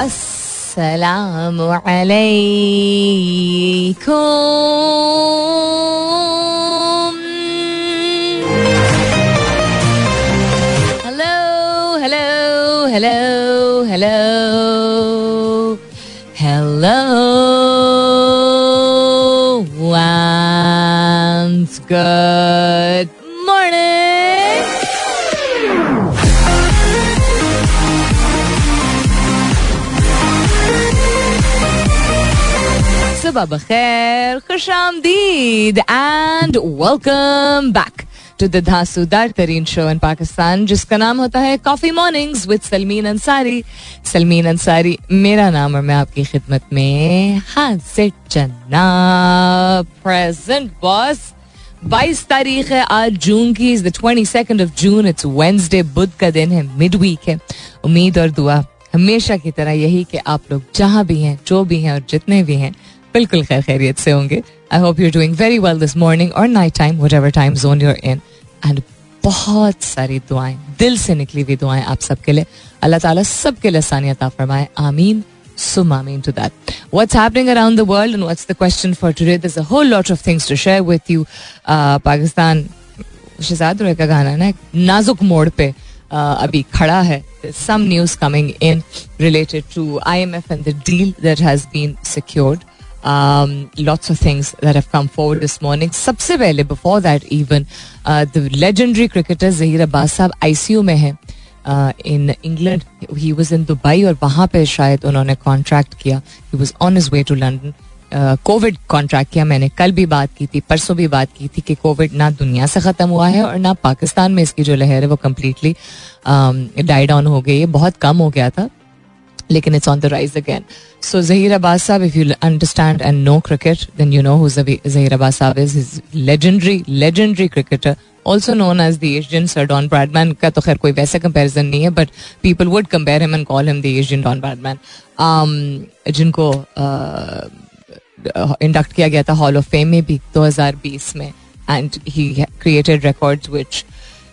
अस्सलाम अलैकुम hello hello hello hello hello once good. सुबह बखैर खुश आमदीद and welcome back to the धांसूदार तरीन शो इन पाकिस्तान जिसका नाम होता है coffee mornings with Salmeen Ansari Salmeen Ansari मेरा नाम और मैं आपकी खिदमत में हाजिर चन्ना प्रेजेंट बॉस 22 तारीख है, आज जून की is the 22nd of June it's Wednesday बुध का दिन है मिड वीक है. उम्मीद और दुआ हमेशा की तरह यही कि आप लोग जहाँ भी हैं, जो भी हैं और जितने भी हैं बिल्कुल खैर खैरियत से होंगे I hope you're doing very well this morning और night time whatever time zone you're in and बहुत सारी दुआएँ दिल से निकली हुई दुआएँ आप सबके लिए अल्लाह ताला सबके लिए आसानियत फरमाए आमीन amin to that. What's happening around the world and what's the question for today? There's a whole lot of things to share with you. Uh, Pakistan Shahzad का गाना ना नाजुक मोड़ पे uh, अभी खड़ा है some news coming in related to IMF and the deal that has been secured. Um, lots of things that have come forward this morning. सबसे पहले before that even uh, the legendary cricketer Zahir Abbas साहब ICU में है. In England he was in Dubai और वहाँ पे शायद उन्होंने कॉन्ट्रैक्ट किया. He was on his way to London COVID contract किया मैंने. कल भी बात की थी परसों भी बात की थी कि कोविड ना दुनिया से ख़त्म हुआ है और ना पाकिस्तान में इसकी जो लहर है वो कम्प्लीटली डाइड ऑन हो गई है. बहुत कम हो गया था. लेकिन it's on the rise again so Zaheer Abbas साहब if you understand and know cricket then you know who Zaheer Abbas साहब is his legendary legendary cricketer also known as the Asian Sir Don Bradman का तो खैर कोई वैसा comparison नहीं है but people would compare him and call him the Asian Don Bradman जिनको induct किया गया था हॉल ऑफ़ फेम में भी 2020 में. And he created records which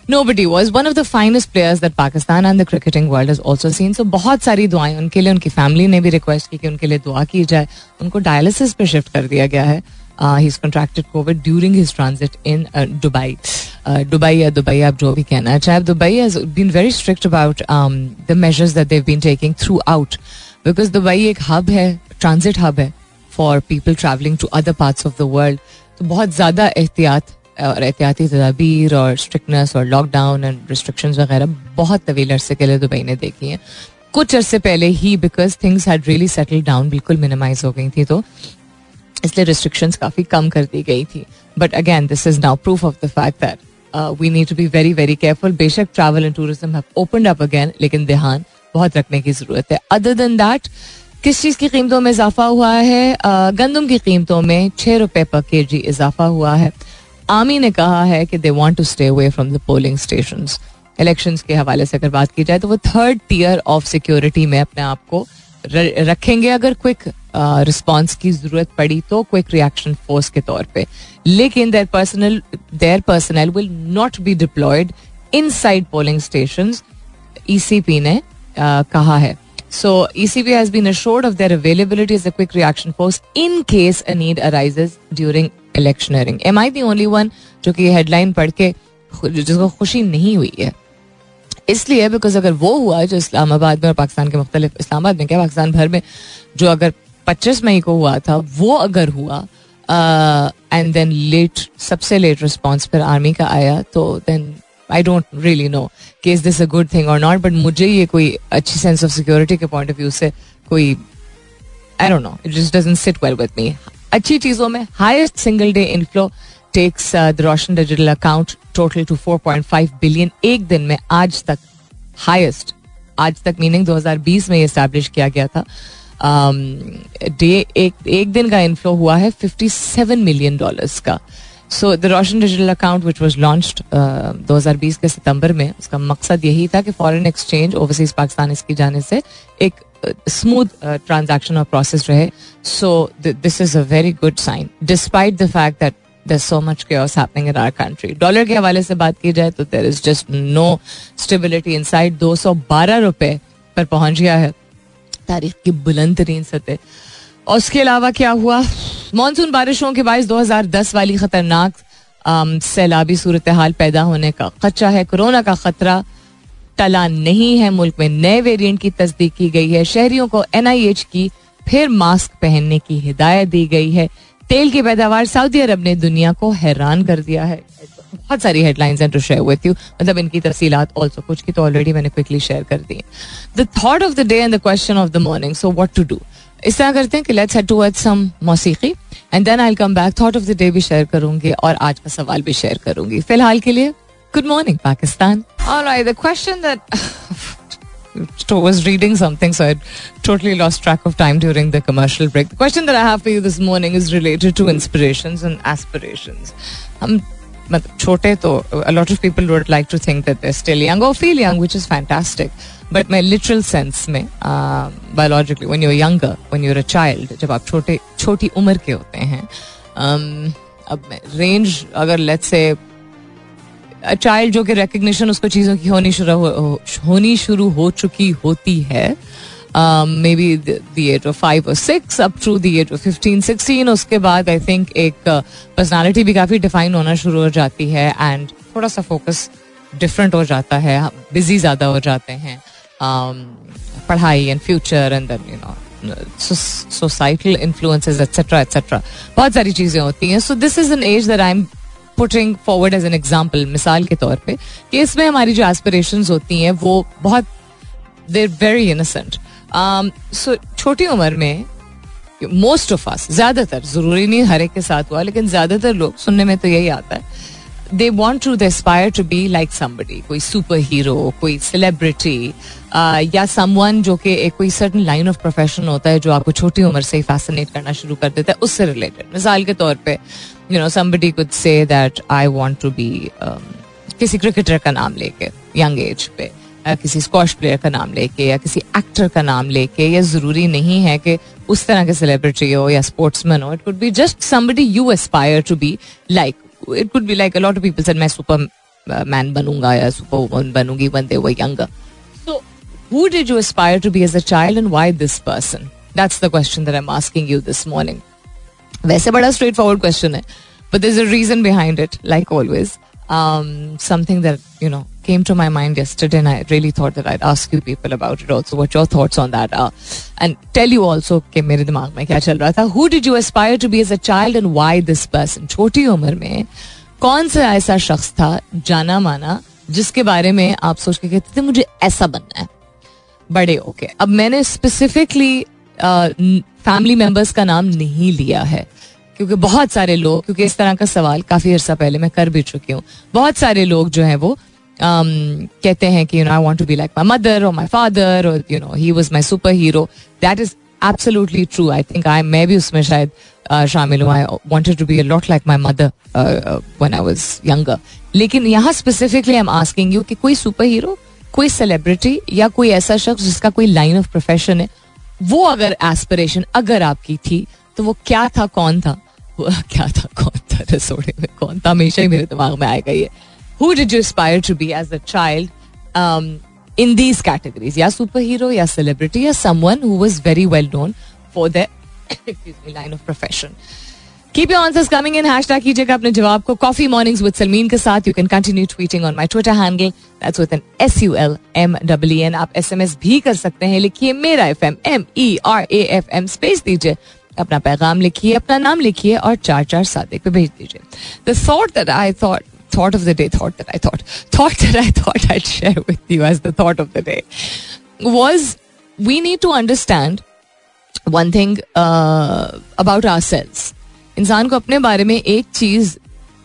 Nobody was. One of the finest players that Pakistan and the cricketing world has also seen. So, बहुत सारी दुआएँ उनके लिए, उनकी फैमिली ने भी रिक्वेस्ट की कि उनके लिए दुआ की जाए। उनको डायलिसिस पे शिफ्ट कर दिया गया है। He contracted COVID during his transit in Dubai Dubai या दुबई आप जो भी कहना चाहे Dubai has been very strict about the measures that they've been taking throughout because Dubai एक हब है ट्रांजिट हब है for people travelling to other parts of the world तो बहुत ज़्यादा एहतियात और एहतियाती तदाबीर और स्ट्रिक्टनेस और लॉकडाउन एंड रिस्ट्रिक्शन वगैरह बहुत तवील अरसे के लिए दुबई ने देखी हैं। कुछ अरसे पहले ही because things had really settle down बिल्कुल मिनिमाइज हो गई थी तो इसलिए रिस्ट्रिक्शंस काफ़ी कम कर दी गई थी। But again this is now proof of the fact that we need to be very very careful बेशक travel and tourism have opened up again लेकिन ध्यान बहुत रखने की ज़रूरत है। अदर देन दैट किस चीज़ की कीमतों में इजाफा हुआ है? Uh, गंदम की कीमतों में छः रुपये पर के जी इजाफा हुआ है। आमी ने कहा है कि they want to stay away from the polling station election के हवाले से अगर बात की जाए तो वो थर्ड टीयर ऑफ़ सिक्योरिटी में अपने आप को रखेंगे अगर क्विक रिस्पॉन्स की ज़रूरत पड़ी तो क्विक रिएक्शन फोर्स के तौर पे. लेकिन their personnel their personnel will not be deployed inside polling station ECP ने कहा है. So ECP has been assured of their availability as a quick reaction force in case a need arises during electioneering. Am I the only one जो कि headline पढ़ के जिसको खुशी नहीं हुई है इसलिए बिकॉज़ अगर वो हुआ जो इस्लामाबाद में और पाकिस्तान के मुख्तलिफ़, इस्लामाबाद में क्या, पाकिस्तान भर में जो अगर 25 मई को हुआ था, वो अगर हुआ एंड देन लेट सबसे लेट रिस्पॉन्स फिर आर्मी का आया तो then I don't really know कि is this a good thing और नॉट बट मुझे ये कोई अच्छी सेंस ऑफ़ सिक्योरिटी के पॉइंट ऑफ़ व्यू से कोई I don't know it just doesn't sit well with me अच्छी चीज़ों में highest single day inflow takes the Roshan digital account total to 4.5 billion एक दिन में आज तक हाईएस्ट आज तक मीनिंग 2020 में एस्टैब्लिश किया गया था। डे um, एक एक दिन का इनफ्लो हुआ है 57 मिलियन डॉलर्स का। So the Roshan digital account which was launch दो हज़ार बीस के सितंबर में उसका मकसद यही था कि फॉरेन एक्सचेंज ओवरसीज पाकिस्तान इसकी जाने से एक स्मूथ ट्रांजेक्शन और प्रोसेस रहे. So this is a very good sign despite the fact that there's so much chaos happening in our country. डॉलर के हवाले से बात की जाए तो there is just no stability inside दो सौ बारह रुपए पर पहुँच गया है। तारीख की बुलंद तरीन सतह और उसके अलावा क्या हुआ? मानसून बारिशों के बायस 2010 वाली खतरनाक सैलाबी सूरत हाल पैदा होने का खदशा है। कोरोना का खतरा टला नहीं है। मुल्क में नए वेरिएंट की तस्दीक की गई है। शहरियों को एनआईएच की फिर मास्क पहनने की हिदायत दी गई है। तेल की पैदावार सऊदी अरब ने दुनिया को हैरान कर दिया है। बहुत सारी हेडलाइंस हैं टू शेयर विद यू मतलब इनकी तफसीलात आल्सो कुछ की तो ऑलरेडी मैंने क्विकली शेयर कर दी the thought of the day and the question of the morning so what to do इस तरह करते हैं कि let's head towards some मौसीकी and then I come back thought of the day भी share करूँगी और आज का सवाल भी शेयर करूँगी। फ़िलहाल के लिए Good morning Pakistan Alright, the question that was reading something, so I totally lost track of time during the commercial break. The question that I have for you this morning is related to inspirations and aspirations. हम मतलब छोटे तो a lot of people would like to think that they're still young or feel young, which is fantastic. But मैं literal sense में biologically when you're younger when you're a child जब आप छोटे छोटी उम्र के होते हैं um, अब रेंज अगर लेट्स से चाइल्ड जो कि रिकग्निशन उसको चीज़ों की होनी शुरू हो, होनी शुरू हो चुकी होती है maybe the age of five और six up to the age of fifteen sixteen उसके बाद आई थिंक एक पर्सनालिटी भी काफ़ी डिफाइन होना शुरू हो जाती है एंड थोड़ा सा फोकस डिफरेंट हो जाता है बिज़ी ज़्यादा हो जाते हैं पढ़ाई and future and then you know societal influences etcetera etcetera बहुत सारी चीज़ें होती हैं. So this is an age that I am putting forward as an example मिसाल के तौर पर कि इसमें हमारी जो एस्पिरेशन होती हैं, वो बहुत देर वेरी इनोसेंट सो छोटी उम्र में मोस्ट ऑफ़ अस ज़्यादातर, ज़रूरी नहीं हर एक के साथ हुआ, लेकिन ज़्यादातर लोग, सुनने में तो यही आता है they want to aspire to be like somebody कोई सुपर हीरो कोई सेलिब्रिटी या समवन जो कि एक कोई सर्टन लाइन ऑफ़ प्रोफेशन होता है जो आपको छोटी उम्र से ही फैसिनेट करना शुरू कर देता है, उससे रिलेटेड मिसाल के तौर पे you know somebody could say that I want to be किसी क्रिकेटर का नाम लेके यंग एज पे, या किसी स्कॉश प्लेयर का नाम लेके, या किसी एक्टर का नाम लेके, या ज़रूरी नहीं है कि उस तरह के सेलिब्रिटी हो या स्पोर्ट्समैन हो it could be just somebody you aspire to be like it could be like a lot of people said मैं सुपर मैन बनूंगा या super woman बनूंगी when they were younger so who did you aspire to be as a child and why this person that's the question that I am asking you this morning वैसे बड़ा straight forward question है but there is a reason behind it like always something that you know came to my mind yesterday and I really thought that I'd ask you people about it also what your thoughts on that are and tell you also कि मेरे दिमाग में क्या चल रहा था who did you aspire to be as a child and why this person छोटी उम्र में कौन सा ऐसा शख्स था जाना माना जिसके बारे में आप सोच के कहते थे मुझे ऐसा बनना है बड़े ओके अब मैंने स्पेसिफिकली फैमिली मेंबर्स का नाम नहीं लिया है क्योंकि बहुत सारे लोग क्योंकि इस तरह का सवाल काफ़ी अर्सा पहले मैं कर भी चुकी हूँ। बहुत सारे लोग जो हैं वो um, कहते हैं कि you know I want to be like my mother और माय फादर और you know he was my super hero that is absolutely true I think I मैं भी उसमें शायद शामिल हूँ I wanted to be a lot like my mother when I was younger लेकिन यहाँ specifically I am asking you कि कोई सुपर हीरो कोई सेलिब्रिटी या कोई ऐसा शख्स जिसका कोई लाइन ऑफ़ प्रोफेशन है वो अगर एस्पिरेशन अगर आपकी थी तो वो क्या था कौन था? वो क्या था कौन था रसोड़े में कौन था हमेशा ही मेरे दिमाग में आएगा ये you aspire to be as a child um, in these categories? Yeah, superhero, yeah, celebrity, yeah, someone who was very well known for their excuse me, line of profession. Keep your answers coming in. Hashtag कीजिएगा अपने जवाब को Coffee Mornings with Salmeen के साथ. You can continue tweeting on my Twitter handle. That's with an S U L M W N. आप SMS भी कर सकते हैं. लिखिए मेरा F M M E R A F M space दीजिए अपना पैगाम लिखिए अपना नाम लिखिए और चार चार सात पे भेज दीजिए। The thought that I thought thought of the day, thought that I thought, thought that I thought I'd share with you as the thought of the day was we need to understand one thing uh, about ourselves. इंसान को अपने बारे में एक चीज़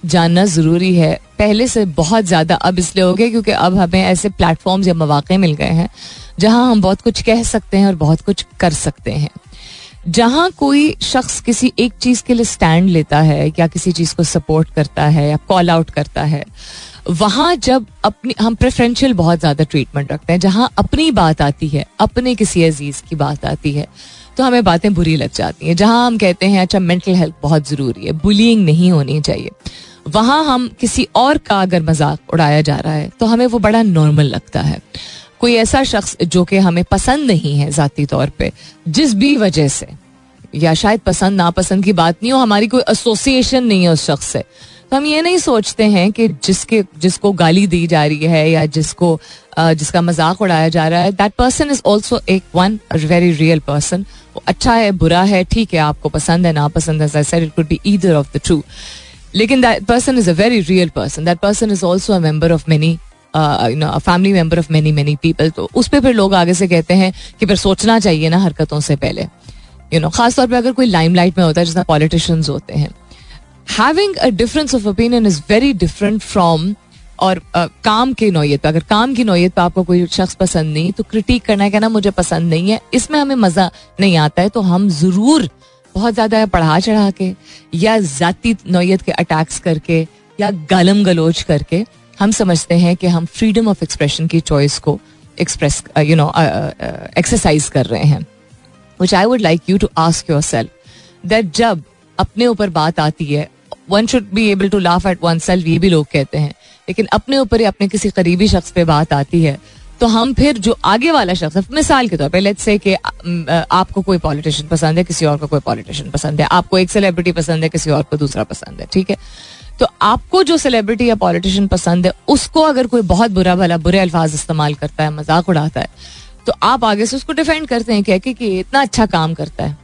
जानना ज़रूरी है। पहले से बहुत ज़्यादा अब इसलिए हो गया क्योंकि अब हमें ऐसे प्लेटफॉर्म्स या मौाक़े मिल गए हैं जहाँ हम बहुत कुछ कह सकते हैं और बहुत कुछ कर सकते हैं। जहाँ कोई शख्स किसी एक चीज़ के लिए स्टैंड लेता है या किसी चीज़ को सपोर्ट करता है या कॉल आउट करता है, वहाँ जब अपनी, हम प्रेफरेंशियल बहुत ज़्यादा ट्रीटमेंट रखते हैं, जहाँ अपनी बात आती है, अपने किसी अज़ीज़ की बात आती है तो हमें बातें बुरी लग जाती हैं। जहाँ हम कहते हैं अच्छा मेंटल हेल्थ बहुत ज़रूरी है बुलिंग नहीं होनी चाहिए। वहाँ हम किसी और का अगर मज़ाक उड़ाया जा रहा है तो हमें वो बड़ा नॉर्मल लगता है। कोई ऐसा शख्स जो कि हमें पसंद नहीं है ज़ाती तौर पे, जिस भी वजह से, या शायद पसंद, नापसंद की बात नहीं हो, हमारी कोई एसोसिएशन नहीं है उस शख्स से। तो हम ये नहीं सोचते हैं कि जिसके, जिसको गाली दी जा रही है, या जिसको जिसका मज़ाक उड़ाया जा रहा है दैट पर्सन इज़ ऑल्सो एक वन वेरी रियल पर्सन वो अच्छा है, बुरा है, ठीक है, आपको पसंद है, नापसंद है it could be either of the true लेकिन that person is a very real person that person is also a member of many family member of many many people तो उस पर फिर लोग आगे से कहते हैं कि फिर सोचना चाहिए ना हरकतों से पहले। यू नो खासतौर पर अगर कोई लाइमलाइट में होता है जिसमें पॉलिटिशियंस होते हैं। Having a difference of opinion is very different from और uh, काम की नोयत पर अगर काम की नोयत पे आपको कोई शख्स पसंद नहीं तो क्रिटिक करना कहना मुझे पसंद नहीं है इसमें हमें मज़ा नहीं आता है तो हम ज़रूर बहुत ज़्यादा पढ़ा चढ़ा के या जाती नोयत के अटैक्स करके या गलम गलोच करके हम समझते हैं कि हम फ्रीडम ऑफ़ एक्सप्रेशन की चॉइस को एक्सप्रेस यू नो एक्सरसाइज कर रहे हैं which I would like you to ask yourself that जब अपने ऊपर बात आती है one should be able to laugh at oneself ये भी लोग कहते हैं, लेकिन अपने ऊपर या अपने किसी करीबी शख्स पे बात आती है तो हम फिर जो आगे वाला शख्स है मिसाल के तौर पर लेट्स से कि आपको कोई पॉलिटिशियन पसंद है, किसी और को कोई पॉलिटिशियन पसंद है, आपको एक सेलिब्रिटी पसंद है, किसी और को दूसरा पसंद है, ठीक है? तो आपको जो सेलिब्रिटी या पॉलिटिशियन पसंद है, उसको अगर कोई बहुत बुरा भला बुरे अल्फाज इस्तेमाल करता है, मज़ाक उड़ाता है तो आप आगे से उसको डिफेंड करते हैं, कह के कि इतना अच्छा काम करता है।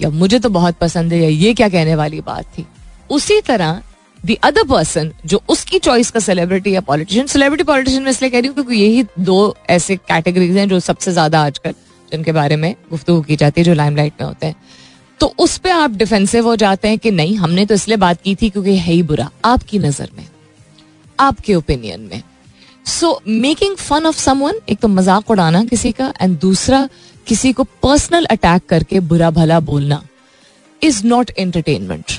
या मुझे तो बहुत पसंद है, या ये क्या कहने वाली बात थी। उसी तरह दी अदर पर्सन जो उसकी चॉइस का सेलिब्रिटी या पॉलिटिशियन सेलिब्रिटी पॉलिटिशियन में इसलिए कह रही हूँ क्योंकि यही दो ऐसे कैटेगरीज हैं जो सबसे ज़्यादा आजकल, जिनके बारे में गुफ्तु की जाती है, जो लाइमलाइट में होते हैं। तो उस पर आप डिफेंसिव हो जाते हैं कि नहीं, हमने तो इसलिए बात की थी क्योंकि है ही बुरा, आपकी नज़र में, आपके ओपिनियन में। So making fun of someone एक तो मज़ाक उड़ाना किसी का एंड दूसरा, किसी को पर्सनल अटैक करके बुरा भला बोलना is not entertainment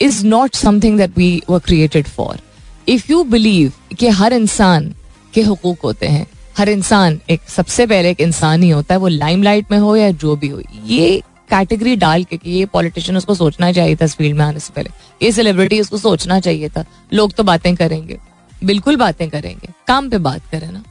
is not something that we were created for if you believe कि हर इंसान के हकूक होते हैं, हर इंसान एक, सबसे पहले एक इंसान ही होता है, वो लाइमलाइट में हो या जो भी हो, ये कैटेगरी डाल के कि ये पॉलिटिशियन उसको सोचना चाहिए था इस फ़ील्ड में आने से पहले। ये सेलिब्रिटी उसको सोचना चाहिए था। लोग तो बातें करेंगे। बिल्कुल बातें करेंगे। काम पे बात करें ना।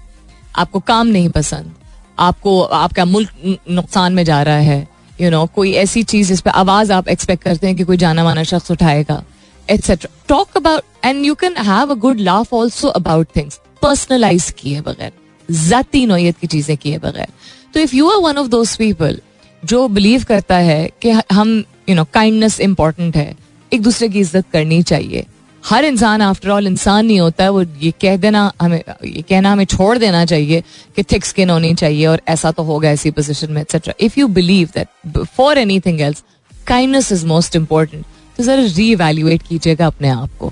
आपको काम नहीं पसंद। आपको आपका मुल्क नुकसान में जा रहा है। यू you नो know, कोई ऐसी चीज़ जिस पे आवाज़ आप एक्सपेक्ट करते हैं कि कोई जाना माना शख्स उठाएगा etcetera talk about and you can have a good laugh also about things personalize किए बगैर। जाती नोयत की चीज़ें किए बगैर। तो if you are one of those people जो बिलीव करता है कि हम यू नो काइंडनेस इंपॉर्टेंट है, एक दूसरे की इज़्ज़त करनी चाहिए। हर इंसान आफ्टर ऑल इंसान नहीं होता है, वो ये कह देना हमें, ये कहना हमें छोड़ देना चाहिए कि थिक स्किन होनी चाहिए और ऐसा तो होगा ऐसी पोजिशन में etcetera if you believe that for any thing else kindness is most important तो जरा री एवेल्युएट कीजिएगा अपने आप को।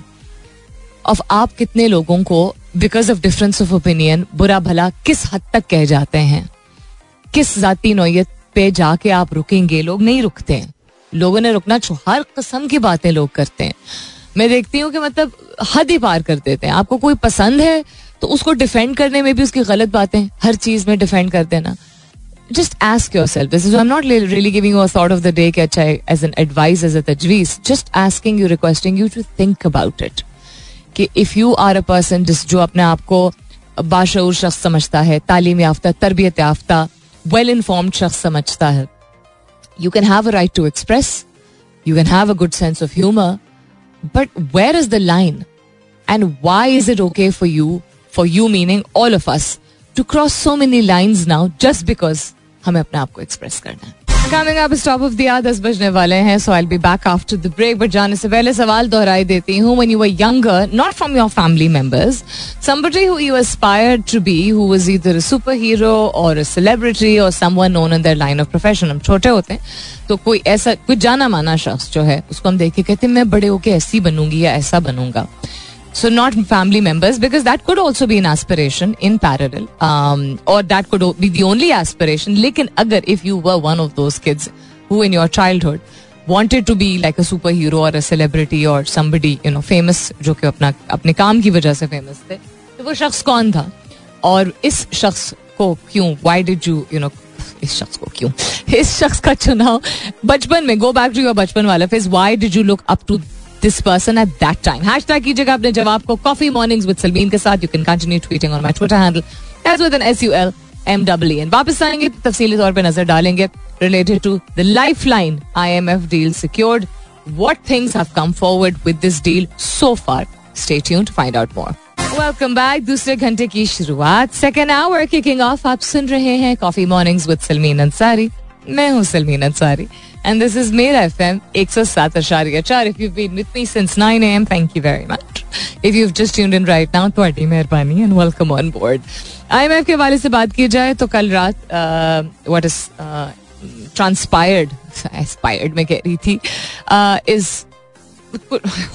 ऑफ़ आप कितने लोगों को because of difference of opinion बुरा भला किस हद तक कह जाते हैं? किस जाती नोयत पे जाके आप रुकेंगे, लोग नहीं रुकते हैं। लोगों ने रुकना हर किस्म की बातें लोग करते हैं। मैं देखती हूँ कि मतलब हद ही पार कर देते हैं। आपको कोई पसंद है तो उसको डिफेंड करने में भी उसकी गलत बातें हर चीज़ में डिफेंड कर देना। Just ask yourself, this is i'm not really giving you a thought of the day कि अच्छा as an advice, as a tajweez, just asking you, requesting you to think about it कि if you are a person जिस जो अपने आप को बाशूर शख्स समझता है, तालीम याफ्ता, तरबियत याफ्ता वेल इन्फॉर्म्ड शख्स समझता है you can have a right to express you can have a good sense of humour But where is the line? And why is it okay for you, for you meaning all of us, to cross so many lines now just because हमें अपने आप को express करना है coming up stop of दिया दस बजने वाले हैं so I be back after the break but जाने से पहले सवाल दोहराई देती हूँ। One you are younger not from your family members somebody who you aspire to be who was either super hero or a celebrity or someone known in line of profession हम छोटे होते हैं तो कोई ऐसा, कोई जाना माना शख्स जो है, उसको हम देख के कहते हैं, मैं बड़े होके ऐसी बनूँगी या ऐसा बनूँगा। So not family members because that could also be an aspiration in parallel, um, or that could be the only aspiration. लेकिन अगर if you were one of those kids who in your childhood wanted to be like a superhero or a celebrity or somebody you know famous जो कि अपना अपने काम की वजह से famous थे तो वो शख्स कौन था और इस शख्स को क्यों why did you you know इस शख्स को क्यों इस शख्स का चुनाव बचपन में गो बैक टू योर बचपन वाला phase why did you look up to this person at that time hashtag कीजिएगा अपने जवाब को कॉफ़ी मॉर्निंग्स विद सलमीन के साथ you can continue tweeting on my Twitter handle as with N S U L M W N वापस आएँगे तफसीली तौर पर नज़र डालेंगे related to the lifeline I M F deal secured things have come forward with this deal so far. Stay tuned to find out more. Welcome back दूसरे घंटे की शुरुआत. सेकेंड आवर किकिंग ऑफ़ आप सुन रहे हैं coffee mornings with Salmeen Ansari मैं हूँ Salmeen Ansari and this is मेरा एफ़ एम एक सौ सात आशारिया चार। If you been with me since nine AM thank you very much if you just tuned in right now तो थोड़ी मेहरबानी and welcome on board I M F के हवाले से बात की जाए तो कल रात वट इज़ ट्रांसपायर्ड एक्सपायर्ड में कह रही थी इज़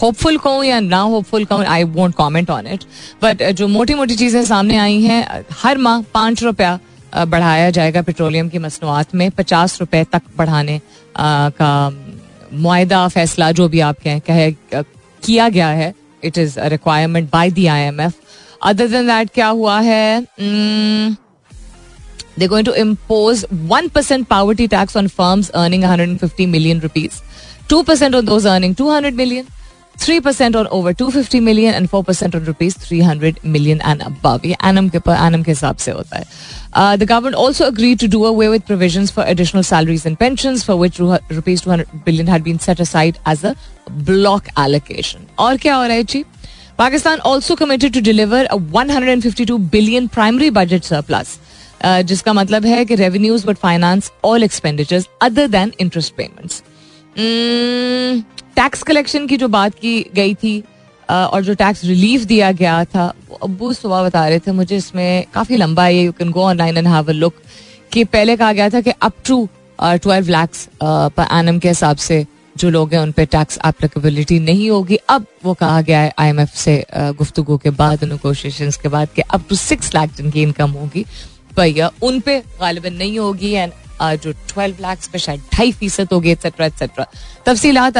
होपफुल कहूँ या ना होपफुल कहूँ I won't comment on it but जो मोटी मोटी चीज़ें सामने आई हैं, हर माह पाँच रुपया बढ़ाया जाएगा पेट्रोलियम की मसनूआत में पचास रुपए तक बढ़ाने का माहा फैसला जो भी आप कहें कहे किया गया है it is requirement by the I M F other than that क्या हुआ है? Hmm, They're going to impose 1% poverty tax on firms earning 150 million rupees, 2% on those earning 200 million, 3% on over 250 million and 4% on rupees 300 million and above. ये annum के पर annum के हिसाब से होता है. Uh, the government also agreed to do away with provisions for additional salaries and pensions for which rupees 200 billion had been set aside as a block allocation. और क्या हो रहा है जी? Pakistan also committed to deliver a 152 billion primary budget surplus जिसका मतलब है कि revenues but finance all expenditures other than interest payments tax collection की जो बात की गई थी और जो टैक्स रिलीफ दिया गया था, वो अबू सुबह बता रहे थे मुझे, इसमें काफ़ी लंबा है you can go online and have a look कि पहले कहा गया था कि up to twelve lakhs per annum के हिसाब से जो लोग हैं, उन पर टैक्स एप्लीकेबिलिटी नहीं होगी। अब वो कहा गया है आईएमएफ से गुफ्तु के बाद नेगोशिएशन के बाद कि अप टू सिक्स लाख जिनकी इनकम होगी, भैया, उन पे गालिबन नहीं होगी एंड जो ट्वेल्व लैक्स पे शायद ढाई फ़ीसद होगी एक्सेट्रा एक्सेट्रा तफसीलात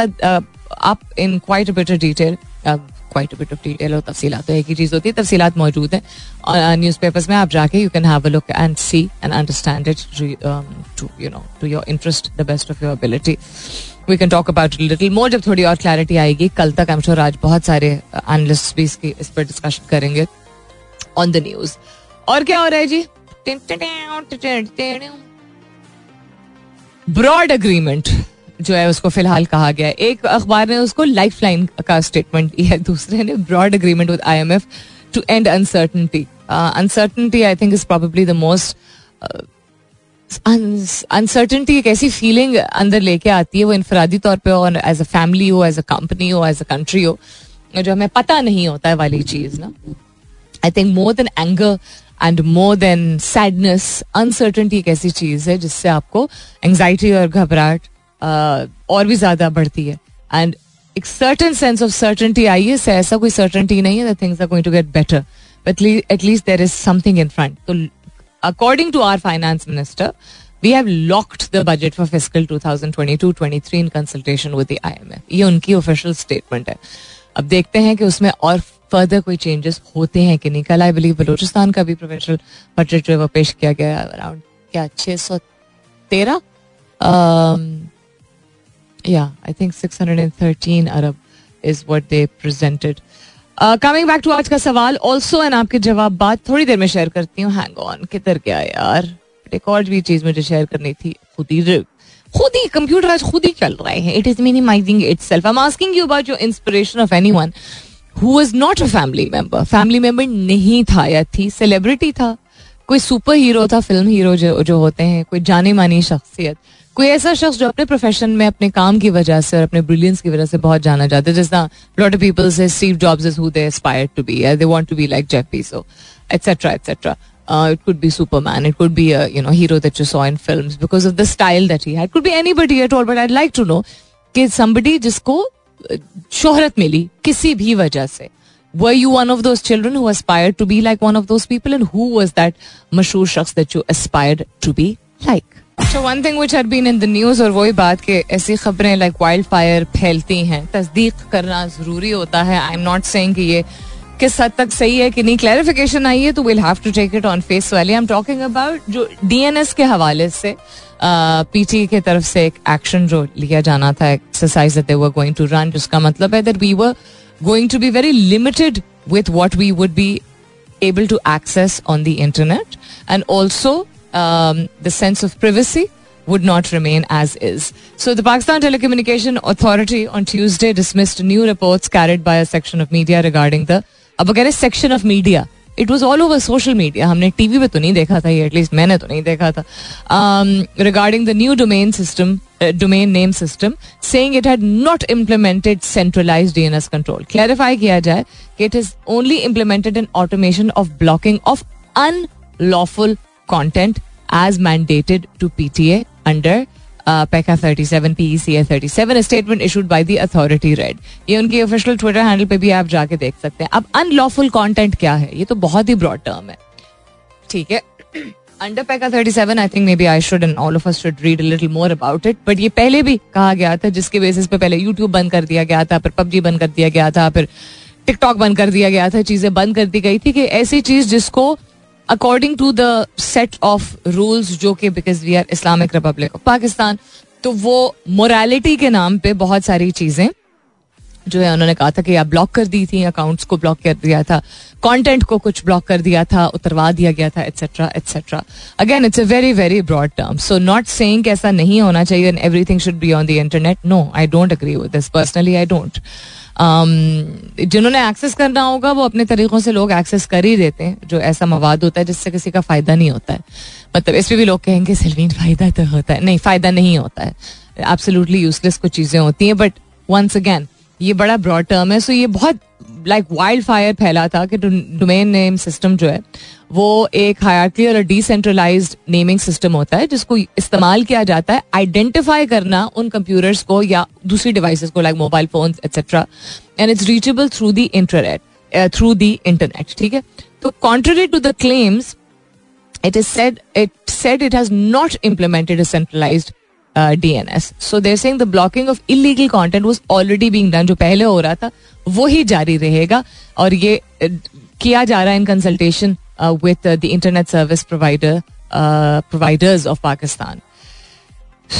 आप in quite bit detail quite bit of detail और तफसीलात तो एक ही चीज़ होती है, तफसीलात मौजूद न्यूज़ पेपर्स में आप जाके you can have a look and see and understand it to you know to your interest the best of your ability we can talk about little more जब थोड़ी और क्लैरिटी आएगी। कल तक आई एम श्योर आज बहुत सारे analyst भी इसकी, इस पर डिस्कशन करेंगे ऑन द न्यूज़ और क्या हो रहा है जी? ब्रॉड अग्रीमेंट जो है उसको फ़िलहाल कहा गया एक अखबार ने उसको लाइफ लाइन का स्टेटमेंट दिया है, दूसरे ने broad agreement with I M F too and uncertainty uncertainty I think is probably the most uncertainty एक ऐसी फीलिंग अंदर लेके आती है, वो इनफरादी तौर पे और एज अ फैमिली हो एज अ कंपनी हो एज अ कंट्री हो, जो हमें पता नहीं होता है वाली चीज़ ना। I think more than anger and more than sadness uncertainty एक ऐसी चीज़ है जिससे आपको एंगजाइटी और घबराहट और भी ज़्यादा बढ़ती है। एंड एक सर्टन सेंस ऑफ़ सर्टनटी आई है ऐसा कोई सर्टनटी नहीं है things are going to get better but at least there is something in front तो according to our finance minister we have locked the budget for fiscal 2022-23 in consultation with the IMF ये उनकी official statement है। अब देखते हैं कि उसमें और फर्दर कोई चेंजेस होते हैं कि नहीं? कल आई बिलीव बलोचिस्तान का भी प्रोफेशनल बजट जो है वो पेश किया गया अराउंड क्या छः सौ तेरह? या I think six hundred and thirteen Arab is what they presented coming back to आज का सवाल ऑल्सो एंड आपके जवाब बात थोड़ी देर में शेयर करती हूँ। हैंग ऑन किधर गया यार? एक और भी चीज़ मुझे शेयर करनी थी। खुद ही खुद ही कंप्यूटर आज खुद ही चल रहे हैं। It is minimizing itself I am asking you about your inspiration of any one who is not a family member family member नहीं था या थी सेलिब्रिटी था कोई सुपर हीरो था फ़िल्म हीरो जो जो होते हैं कोई जाने मानी शख्सियत कोई ऐसा शख्स जो अपने प्रोफेशन में अपने काम की वजह से और अपने ब्रिलियंस की वजह से बहुत जाना जाता है जिसना लॉट ऑफ़ पीपल से Steve Jobs is who they aspire to be they want to be like Jeff Bezos etcetera etcetera Uh, it could be Superman. It could be a you know hero that you saw in films because of the style that he had. It could be anybody at all. But I'd like to know कि somebody जिसको शोहरत मिली किसी भी वजह से। Were you one of those children who aspired to be like one of those people? And who was that मशहूर शख्स that you aspired to be like? So one thing which had been in the news, और वही बात कि ऐसी खबरें like wild fire फैलती हैं, तस्दीक करना ज़रूरी होता है। आई एम नॉट सेइंग कि ये किस हद तक सही है कि नहीं। क्लैरिफिकेशन आई है तो will have to take it on face value I am talking about जो डीएनएस के हवाले से पीटी के तरफ से एक एक्शन जो लिया जाना था exercise that they were going to run जिसका मतलब है that we were going to be very limited with what we would be able to access on the internet and also um, the sense of privacy would not remain as is. So the Pakistan Telecommunication Authority on Tuesday dismissed new reports carried by a section of media regarding the अब अगर section of media it was all over social media हमने TV पे तो नहीं देखा था ये at least मैंने तो नहीं देखा था. Regarding the new domain system domain name system saying it had not implemented centralize DNS control clarify किया जाए कि it is only implemented in automation of blocking of unlawful content as mandated to PTA under PECA thirty seven P C A thirty seven statement issued by the authority read ये उनकी official Twitter handle पे भी आप जाके देख सकते हैं। अब अनलॉफुल कॉन्टेंट क्या है? ये तो बहुत ही ब्रॉड टर्म है। ठीक है? Under PECA thirty seven I think maybe I should and all of us should read little more about it but ये पहले भी कहा गया था, जिसके बेसिस पे पहले यूट्यूब बंद कर दिया गया था, फिर पबजी बंद कर दिया गया था, फिर टिकटॉक बंद कर दिया गया था, चीज़ें बंद कर दी गई थी कि ऐसी चीज़ जिसको according to the set of rules जो कि because we are Islamic Republic of Pakistan तो वो मोरालिटी के नाम पे बहुत सारी चीज़ें जो है, उन्होंने कहा था कि आप ब्लॉक कर दी थी अकाउंट्स को ब्लॉक कर दिया था कंटेंट को कुछ ब्लॉक कर दिया था, उतरवा दिया गया था etcetera etcetera again it's a very very broad term so not saying ऐसा नहीं होना चाहिए and everything should be on the internet no I don't agree with this personally I don't जिन्होंने एक्सेस करना होगा, वो अपने तरीकों से लोग एक्सेस कर ही देते हैं, जो ऐसा मवाद होता है जिससे किसी का फ़ायदा नहीं होता है. मतलब इसमें भी लोग कहेंगे, सलमीन, फ़ायदा तो होता है. नहीं, फ़ायदा नहीं होता है. एब्सोल्युटली यूजलेस कुछ चीज़ें होती हैं बट वंस अगेन ये बड़ा ब्रॉड टर्म है सो ये बहुत लाइक वाइल्ड फायर फैला था कि डोमेन नेम सिस्टम जो है, वो एक हायरकी और डिसेंट्रलाइज्ड नेमिंग सिस्टम होता है, जिसको इस्तेमाल किया जाता है आइडेंटिफाई करना उन कंप्यूटर्स को या दूसरी डिवाइसेस को like mobile phone etcetera and it's reachable through the internet through the internet ठीक है? तो contrary to the claims it is said, it said it has not implemented a uh, DNS. So they're saying the blocking of illegal content was already being done. जो पहले हो रहा था वो ही जारी रहेगा और ये uh, किया जा रहा है in consultation with the internet service provider providers of Pakistan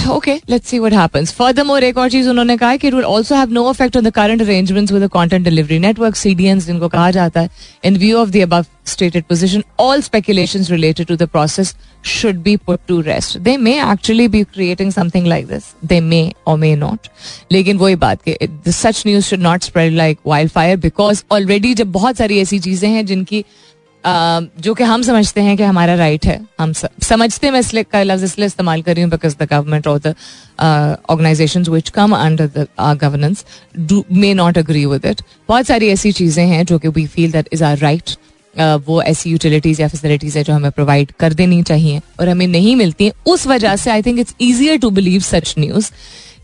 Okay, let's see what happens. Furthermore, एक और चीज़ उन्होंने कहा है कि it will also have no effect on the current arrangements with the content delivery network CDNs जिनको कहा जाता है. In view of the above stated position, all speculations related to the process should be put to rest. They may actually be creating something like this. They may or may not. लेकिन वही बात कि such news should not spread like wildfire because already जब बहुत सारी ऐसी चीज़ें हैं जिनकी जो कि हम समझते हैं कि हमारा राइट है, हम समझते मैं इसलिए, का लफ्ज इसलिए इस्तेमाल कर रही हूँ बिकॉज़ द गवर्नमेंट और the organization which come under the governance may not agree with it बहुत सारी ऐसी चीज़ें हैं जो कि we feel that is our right वो ऐसी यूटिलिटीज या फैसिलिटीज़ है जो हमें प्रोवाइड कर देनी चाहिए और हमें नहीं मिलती है। उस वजह से I think it's easier to believe such news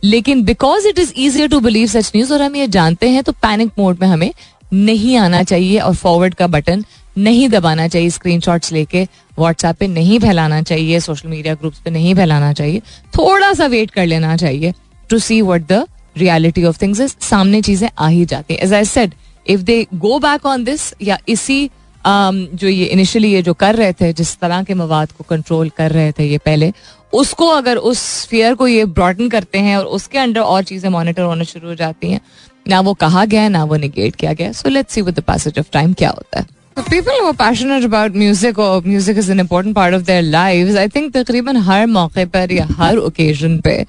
लेकिन because it is easier to believe such news और हम ये जानते हैं तो पैनिक मोड में हमें नहीं आना चाहिए और फॉरवर्ड का बटन नहीं दबाना चाहिए स्क्रीन लेके व्हाट्सएप पे नहीं फैलाना चाहिए सोशल मीडिया ग्रुप्स पे नहीं फैलाना चाहिए। थोड़ा सा वेट कर लेना चाहिए to see what the reality of things सामने चीज़ें आ ही जाती है। As I said if they go back on this या इसी जो ये इनिशियली ये जो कर रहे थे, जिस तरह के मवाद को कंट्रोल कर रहे थे ये पहले, उसको अगर उस फियर को ये ब्रॉडन करते हैं और उसके अंडर और चीज़ें मॉनिटर होना शुरू हो जाती हैं, ना वो कहा गया, ना वो निगेट किया गया। So let's see with the passage of time क्या होता है। People who passionate about music और music is an important part of their lives I think तकरीबन हर मौके पर या हर ओकेजन पे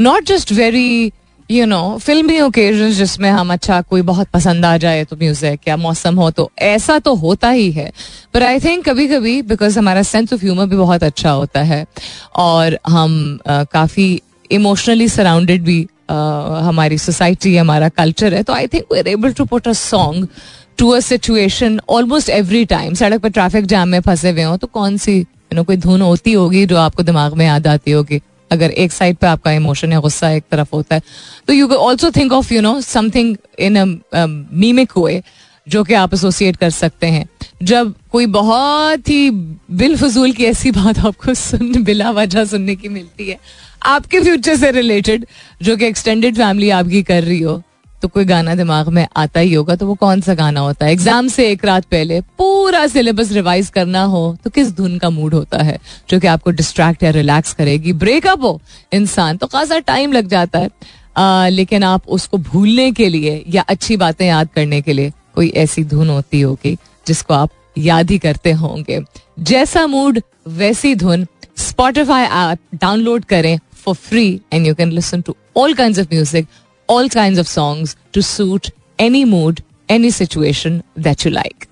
not just very you know फिल्मी ओकेजन जिसमें हम अच्छा कोई बहुत पसंद आ जाए तो म्यूज़िक या मौसम हो तो ऐसा तो होता ही है। पर आई थिंक कभी कभी बिकॉज़ हमारा सेंस ऑफ़ ह्यूमर भी बहुत अच्छा होता है, और हम काफ़ी इमोशनली सराउंडेड भी हमारी सोसाइटी हमारा कल्चर है तो I think we are able to put a song to a situation almost every time सड़क पर ट्रैफ़िक जाम में फंसे हुए हों तो कौन सी यू नो कोई धुन होती होगी जो आपको दिमाग में याद आती होगी? अगर एक साइड पे आपका इमोशन या गुस्सा एक तरफ़ होता है तो you also think of you know something in mimic हुए जो कि आप एसोसिएट कर सकते हैं। जब कोई बहुत ही बिलफजूल की ऐसी बात आपको सुन, बिला वजह सुनने की मिलती है, आपके फ्यूचर से रिलेटेड जो कि एक्सटेंडेड फैमिली आपकी कर रही हो तो कोई गाना दिमाग में आता ही होगा तो वो कौन सा गाना होता है? एग्ज़ाम से एक रात पहले पूरा सिलेबस रिवाइज करना हो तो किस धुन का मूड होता है? जो कि आपको डिस्ट्रैक्ट या रिलैक्स करेगी। ब्रेकअप हो इंसान तो खासा टाइम लग जाता है। आ, लेकिन आप उसको भूलने के लिए या अच्छी बातें याद करने के लिए कोई ऐसी धुन होती होगी जिसको आप याद ही करते होंगे। जैसा मूड वैसी धुन। स्पॉटिफाई ऐप डाउनलोड करें for free and you can listen to all kind of music all kind of songs to suit any mood any situation that you like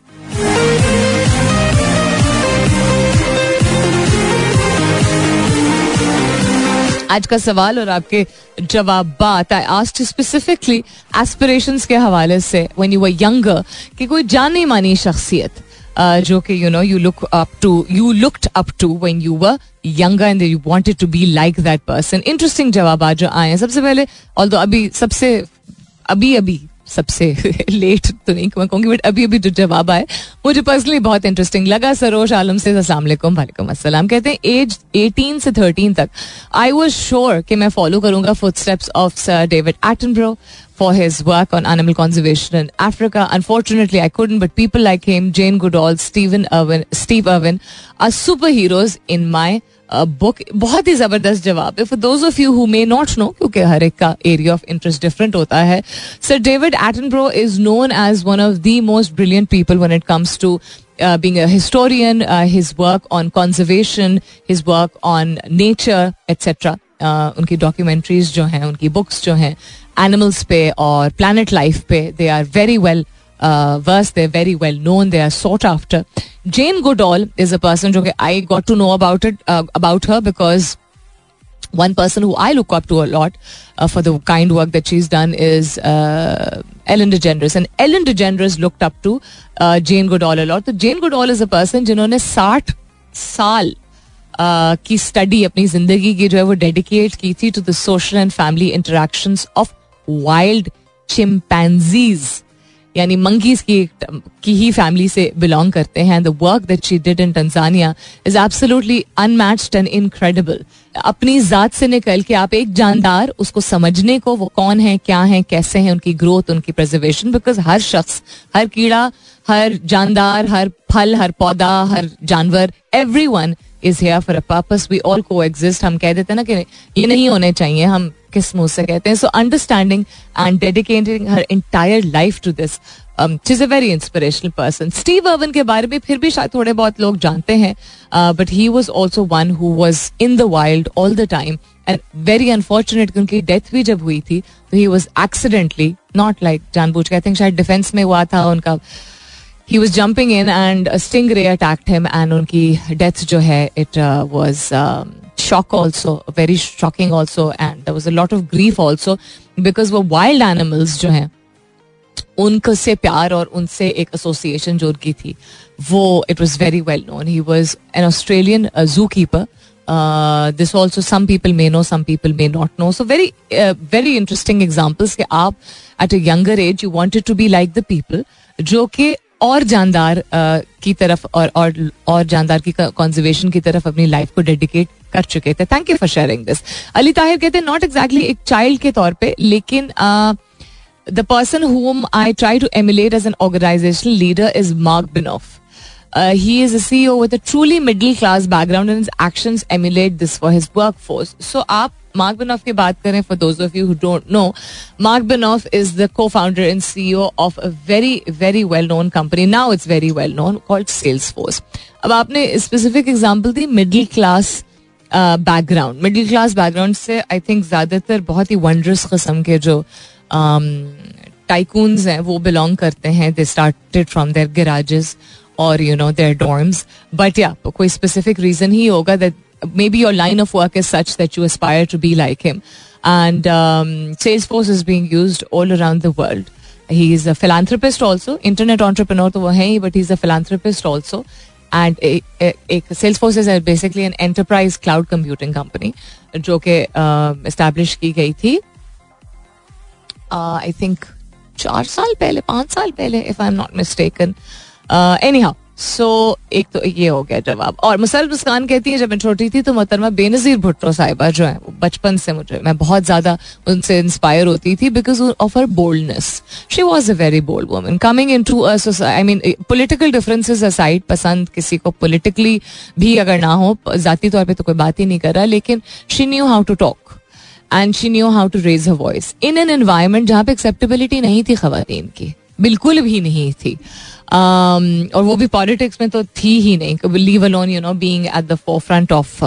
आज का सवाल और आपके जवाब बात आई आस्ट स्पेसिफिकली एस्पिरेशंस के हवाले से व्हेन यू वर यंगर कि कोई जानी मानी शख्सियत जो कि you know you look up to you looked up to when you were younger and you wanted to be like that person interesting जवाब आज आए हैं। सबसे पहले ऑल अभी, सबसे, अभी अभी सबसे लेट तो नहीं मैं कहूँगी बट अभी अभी जो जवाब आए मुझे पर्सनली बहुत इंटरेस्टिंग लगा। सरोज आलम से असलम वालेकुम असलम कहते हैं एज एटीन से थर्टीन तक आई वॉज़ श्योर कि मैं फॉलो करूँगा footsteps of sir David Attenborough for his work on animal conservation in Africa unfortunately I couldn't but people like him Jane Goodall Steven Irwin Steve Irwin are super heroes in my book बहुत ही ज़बरदस्त जवाब है for those of you who may not know क्योंकि हर एक का area of interest different होता है sir David Attenborough is known as one of the most brilliant people when it comes to uh, his work on conservation, his work on nature, etc. Uh, उनकी documentaries जो हैं उनकी books जो हैं animals पे और प्लानट लाइफ पे they are very well Worse they very well known they are sought after Jane Goodall is a person who I got to know about it uh, about her because one person who I look up to a lot uh, for the kind work that she's done is uh, Ellen DeGeneres, and Ellen DeGeneres looked up to uh, Jane Goodall a lot. So Jane Goodall is a person जिन्होंने 60 साल uh, की study अपनी जिंदगी की जो है वो dedicate की थी to the social and family interactions of wild chimpanzees यानी मंकीज की की ही फैमिली से बिलोंग करते हैं. The work that she did in Tanzania is absolutely unmatched and incredible अपनी जात से निकल के आप एक जानदार, उसको समझने को वो कौन है, क्या है, कैसे हैं, उनकी ग्रोथ उनकी प्रिजर्वेशन बिकॉज़ हर शख्स, हर कीड़ा, हर जानदार, हर फल, हर पौधा, हर जानवर everyone is here for a purpose we all को एग्जिस्ट हम कह देते हैं ना कि ये नहीं होने चाहिए। हम किस मुँह से कहते हैं। So understanding and dedicating her entire life to this is a very inspirational person Steve Irwin के बारे में फिर भी शायद थोड़े बहुत लोग जानते हैं but he was also one who was in the wild all the time and very unfortunate उनकी डेथ भी जब हुई थी तो he was accidentally not like जानबूझ के आई थिंक शायद डिफेंस में हुआ था उनका he was jumping in and stingray attacked him and उनकी डेथ जो है it was shock also, very shocking also, and there was a lot of grief also because वो wild animals जो हैं उनको से प्यार और उनसे एक एसोसिएशन जो उनकी थी वो it was very well known he was an Australian zookeeper this also some people may know some people may not know so very very interesting examples कि आप at a younger age you wanted to be like the people जो कि और जानदार uh, की तरफ़ और और और जानदार की कॉन्जर्वेशन की तरफ़ अपनी लाइफ को डेडिकेट कर चुके थे। Thank you for sharing this Ali Tahir कहते हैं नॉट एग्जैक्टली एक चाइल्ड के तौर पे लेकिन the person whom I try to emulate as an organisational leader is Mark Benioff he is a CEO with a truly middle class background and actions emulate this for his workforce so आप Mark Benioff की बात करें for those of you who don't know Mark Benioff is the cofounder and CEO of a very very well known company now it's very well known called Salesforce अब आपने specific example दी middle class background middle class background से I think ज़्यादातर बहुत ही wondrous कस्म के जो tycoons um, हैं वो belong करते हैं. They started from their garages और you know their dorms but या कोई स्पेसिफिक रीजन ही होगा that may be your line of work is such that you aspire to be like him and Salesforce is being used all around the world he is a philanthropist also internet entrepreneur तो वो है he but he is a philanthropist also and एक Salesforce is basically an enterprise cloud computing company जो कि establish की गई थी I think चार साल पहले पांच साल पहले if I am not mistaken anyhow so एक तो ये हो गया जवाब। और मुसल मुस्कान कहती है, जब मैं छोटी थी तो मोहतरमा बेनजीर भुट्टो साहिबा जो है बचपन से मुझे, मैं बहुत ज़्यादा उनसे इंस्पायर होती थी because of her boldness she was a very bold woman coming into I mean political differences aside पसंद किसी को पोलिटिकली भी अगर ना हो जाती तौर पर तो कोई बात ही नहीं कर रहा, लेकिन she knew how to talk and she knew how to raise her voice in an environment जहाँ पे एक्सेप्टेबिलिटी नहीं थी खातन की, बिल्कुल भी नहीं थी। और वो भी पॉलिटिक्स में तो थी ही नहीं. Leave alone you know being at the forefront of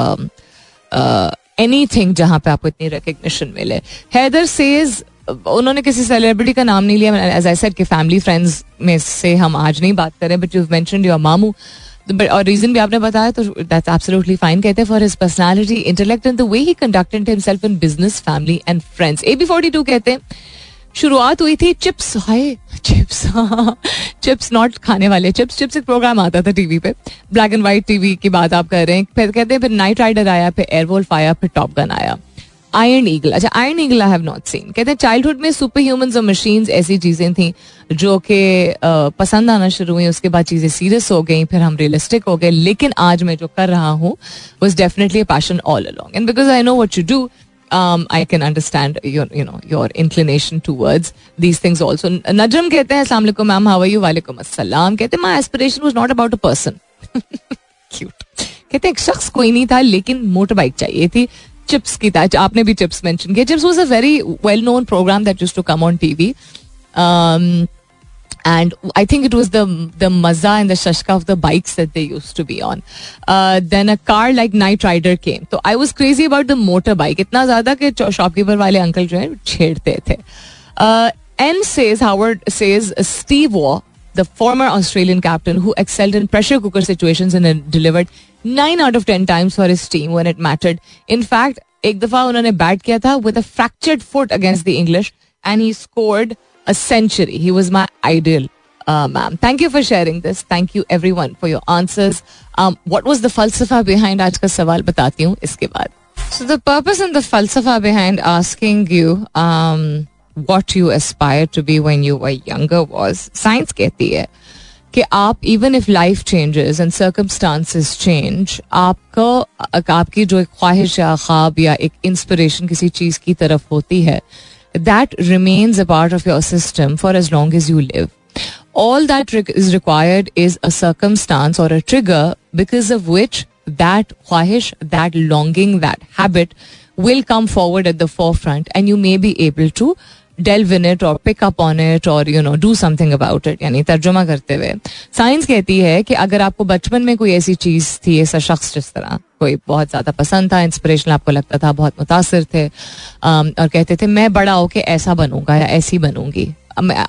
anything जहाँ पे आपको इतनी रिकग्निशन मिले. हैदर सेज, उन्होंने किसी सेलिब्रिटी का नाम नहीं लिया. एज आई सेड कि फैमिली फ्रेंड्स में से हम आज नहीं बात करें बट यू मेंशन योर मामू और रीजन भी आपने बताया तो दैट्स एब्सोल्युटली फाइन कहते हैं for his personality intellect and the way he conducted himself in business family and friends A B forty two कहते हैं शुरुआत हुई थी chips, hi, chips chips not खाने वाले, चिप्स चिप्स एक प्रोग्राम आता था टीवी पे ब्लैक एंड व्हाइट टीवी की बात आप कर रहे हैं, फिर कहते हैं, फिर नाइट राइडर आया, फिर एयरवोल्फ आया, फिर टॉप गन आया आयरन ईगल अच्छा Iron Eagle I have not seen कहते हैं चाइल्डहुड में सुपर ह्यूमन और मशीन ऐसी चीज़ें थी, जो कि पसंद आना शुरू हुई, उसके बाद चीज़ें सीरियस हो गई, फिर हम रियलिस्टिक हो गए, लेकिन आज मैं जो कर रहा हूँ was definitely passion all along and because I know what you do um, I can understand your, you know, your inclination towards these things also. Najam कहते हैं अस्सलाम वालेकुम मैम हाउ आर यू वालेकुम अस्सलाम कहते हैं my aspiration was not about a person cute कहते हैं एक शख्स कोई नहीं था लेकिन मोटर बाइक चाहिए थी चिप्स की था आपने भी चिप्स मेंशन किया chips was a very well known programme that used to come on TV and I think it was the the maza and the shashka of the bikes that they used to be on. Uh, then a car like Night Rider came. So I was crazy about the motorbike. इतना ज़्यादा कि shopkeeper वाले uncle जो है छेड़ते थे. Uh, N says Howard says Steve Waugh, the former Australian captain who excelled in pressure cooker situations and delivered nine out of ten times for his team when it mattered. In fact, एक दफा उन्होंने bat किया था with a fractured foot against the English and he scored a century. He was my ideal. Uh, ma'am. Thank you for sharing this. Thank you everyone for your answers. Um, what was the falsafa behind आज का सवाल बताती हूँ इसके बाद. So the purpose and the falsafa behind asking you um, what you aspired to be when you were younger was science कहती है कि आप even if life changes and circumstances change आपको आपकी जो एक ख्वाहिश या ख्वाब या एक इंस्पिरेशन किसी चीज़ की तरफ़ होती है that remains a part of your system for as long as you live. All that is required is a circumstance or a trigger because of which that khwahish, that longing, that habit will come forward at the forefront and you may be able to delve in it or pick up on it or, you know, do something about it यानी तर्जुमा करते हुए science कहती है कि अगर आपको बचपन में कोई ऐसी चीज़ थी ऐसा शख्स जिस तरह कोई बहुत ज़्यादा पसंद था इंस्पिरेशन आपको लगता था बहुत मुतासर थे और कहते थे मैं बड़ा होके ऐसा बनूँगा या ऐसी बनूँगी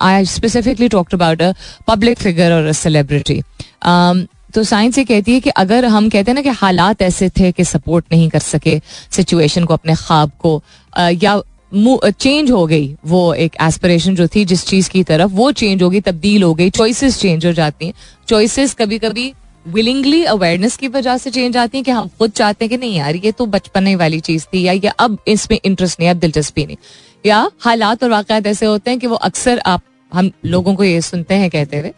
I specifically talked about a public figure और अ सेलिब्रिटी तो साइंस ये कहती है कि अगर हम कहते हैं ना कि हालात ऐसे थे कि सपोर्ट नहीं कर सके सिचुएशन को, अपने ख्वाब को या चेंज हो गई, वो एक एस्पिरेशन जो थी जिस चीज़ की तरफ़, वो चेंज हो गई तब्दील हो गई चॉइसेस चेंज हो जाती हैं। चॉइसेस कभी कभी विलिंगली अवेयरनेस की वजह से चेंज आती है कि हम खुद चाहते हैं कि नहीं यार, ये तो बचपन वाली चीज़ थी, या, ये अब इसमें इंटरेस्ट नहीं, अब दिलचस्पी नहीं। या हालात और वाकत ऐसे होते हैं कि वो अक्सर आप, हम लोगों को ये सुनते हैं कहते हुए,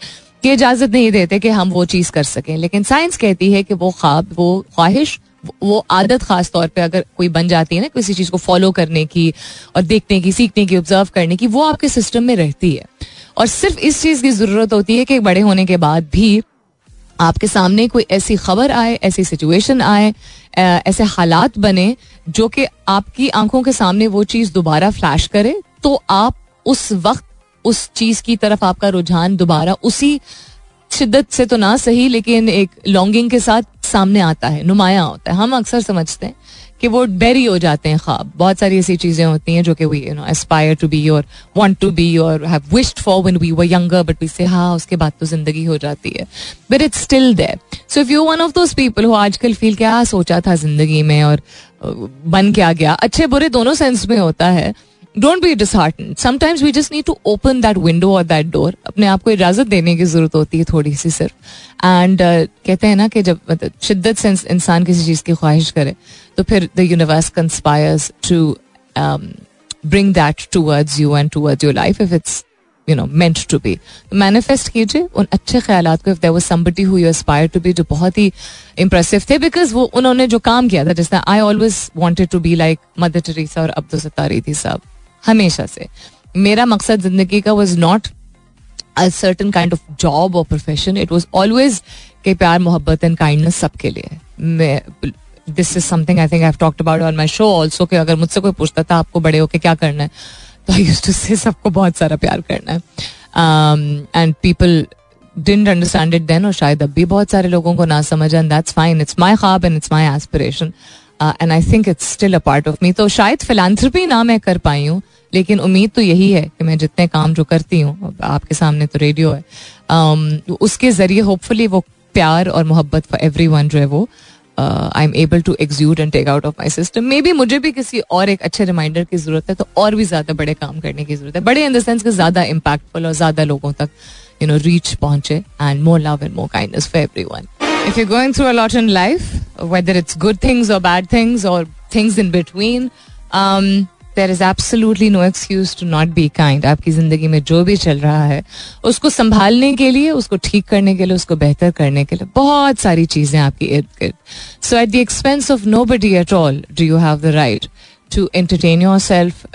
कि इजाज़त नहीं देते कि हम वो चीज़ कर सकें। लेकिन साइंस कहती है कि वो ख्वाब, वो ख्वाहिश वो आदत खास तौर पे अगर कोई बन जाती है ना किसी चीज़ को फॉलो करने की और देखने की, सीखने की ऑब्ज़र्व करने की, वो आपके सिस्टम में रहती है। और सिर्फ़ इस चीज़ की ज़रूरत होती है कि बड़े होने के बाद भी आपके सामने कोई ऐसी खबर आए, ऐसी सिचुएशन आए ऐसे हालात बने जो कि आपकी आँखों के सामने वो चीज़ दोबारा फ्लैश करे तो आप उस वक्त, उस चीज़ की तरफ़ आपका रुझान दोबारा उसी शिद्दत से तो ना सही, लेकिन एक लॉन्गिंग के साथ सामने आता है, नुमाया होता है। हम अक्सर समझते हैं कि वो बेरी हो जाते हैं ख्वाब। बहुत सारी ऐसी चीज़ें होती हैं जो कि we you know aspire to be और वांट टू बी और have wished for when we were younger but we say हाँ उसके बाद तो ज़िंदगी हो जाती है. But it's still there so if you one of those people हो आजकल फील क्या सोचा था ज़िंदगी में और बन क्या गया? अच्छे बुरे दोनों सेंस में होता है। Don't be disheartened sometimes we just need to open that window और दैट डोर अपने आप को इजाज़त देने की ज़रूरत होती है थोड़ी सी सिर्फ़। एंड uh, कहते हैं ना कि जब मतलब शिद्दत से इंसान किसी चीज़ की ख्वाहिश करे तो फिर the universe conspires to bring that towards you and towards your life if it's you know meant to be manifest कीजिए उन अच्छे ख्याल को। If there was somebody who you aspire to be जो बहुत ही इंप्रेसिव थे बिकॉज़ वो उन्होंने जो काम किया था जिसने I always wanted to be like Mother Teresa और अब्दुल सत्तारी थी साहब। हमेशा से। मेरा मकसद ज़िंदगी का was not a certain kind of job और प्रोफेशन इट वॉज़ ऑलवेज के प्यार, मोहब्बत एंड काइंडनेस सबके लिए। मैं this is something I think I talked about on my show also कि अगर मुझसे कोई पूछता था आपको बड़े होकर क्या करना है तो आई यूज़ टू से सबको बहुत सारा प्यार करना है। And people didn't understand it then और शायद अब भी बहुत सारे लोगों को ना समझ and that's fine it's my खाब and it's my aspiration and I think it's still a part of me तो शायद फिलानथ्रपी ना मैं कर पाई हूँ लेकिन उम्मीद तो यही है कि मैं जितने काम जो करती हूँ आपके सामने तो रेडियो है um, उसके ज़रिए होपफुली वो प्यार और मोहब्बत फॉर एवरी वन जो है वो I am able to exude and take out of my system maybe मुझे भी किसी और एक अच्छे रिमाइंडर की ज़रूरत है तो और भी ज़्यादा बड़े काम करने की ज़रूरत है। बड़े इन द सेंस कि ज़्यादा इम्पैक्टफुल और ज़्यादा लोगों तक यू नो रीच पहुँचे and more love and more kindness for everyone If you're going through a lot in life, whether it's good things or bad things or things in between, um, there is absolutely no excuse to not be kind आपकी ज़िंदगी में जो भी चल रहा है उसको संभालने के लिए उसको ठीक करने के लिए उसको बेहतर करने के लिए बहुत सारी चीज़ें आपकी इर्द गिर्द। So at the expense of nobody at all do you have the right to entertain yourself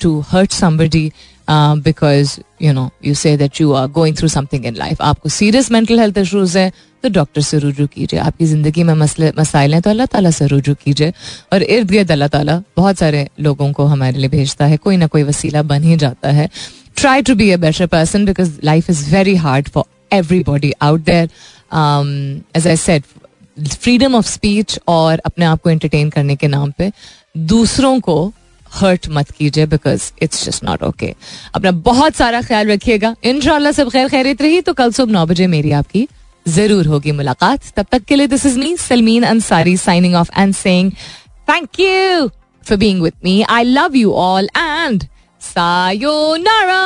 to hurt somebody because you know you say that you are going through something in life आपको serious mental health issues है तो doctor से रुजू कीजिए। आपकी ज़िंदगी में मसले, मसाइल हैं तो अल्लाह ताला से रुजू कीजिए। और इर्द गिर्द अल्लाह ताला बहुत सारे लोगों को हमारे लिए भेजता है। कोई ना कोई वसीला बन ही जाता है। Try to be a better person because life is very hard for everybody out there as I said freedom of speech और अपने आप को एंटरटेन करने के नाम पे दूसरों को हर्ट मत कीजिए because it's just not okay अपना बहुत सारा ख्याल रखिएगा। इन सब खैर खैरित रही तो कल सुबह नौ बजे मेरी आपकी ज़रूर होगी मुलाकात। तब तक के लिए this is me Salmeen Ansari signing off and saying thank you for being with me I love you all and sayonara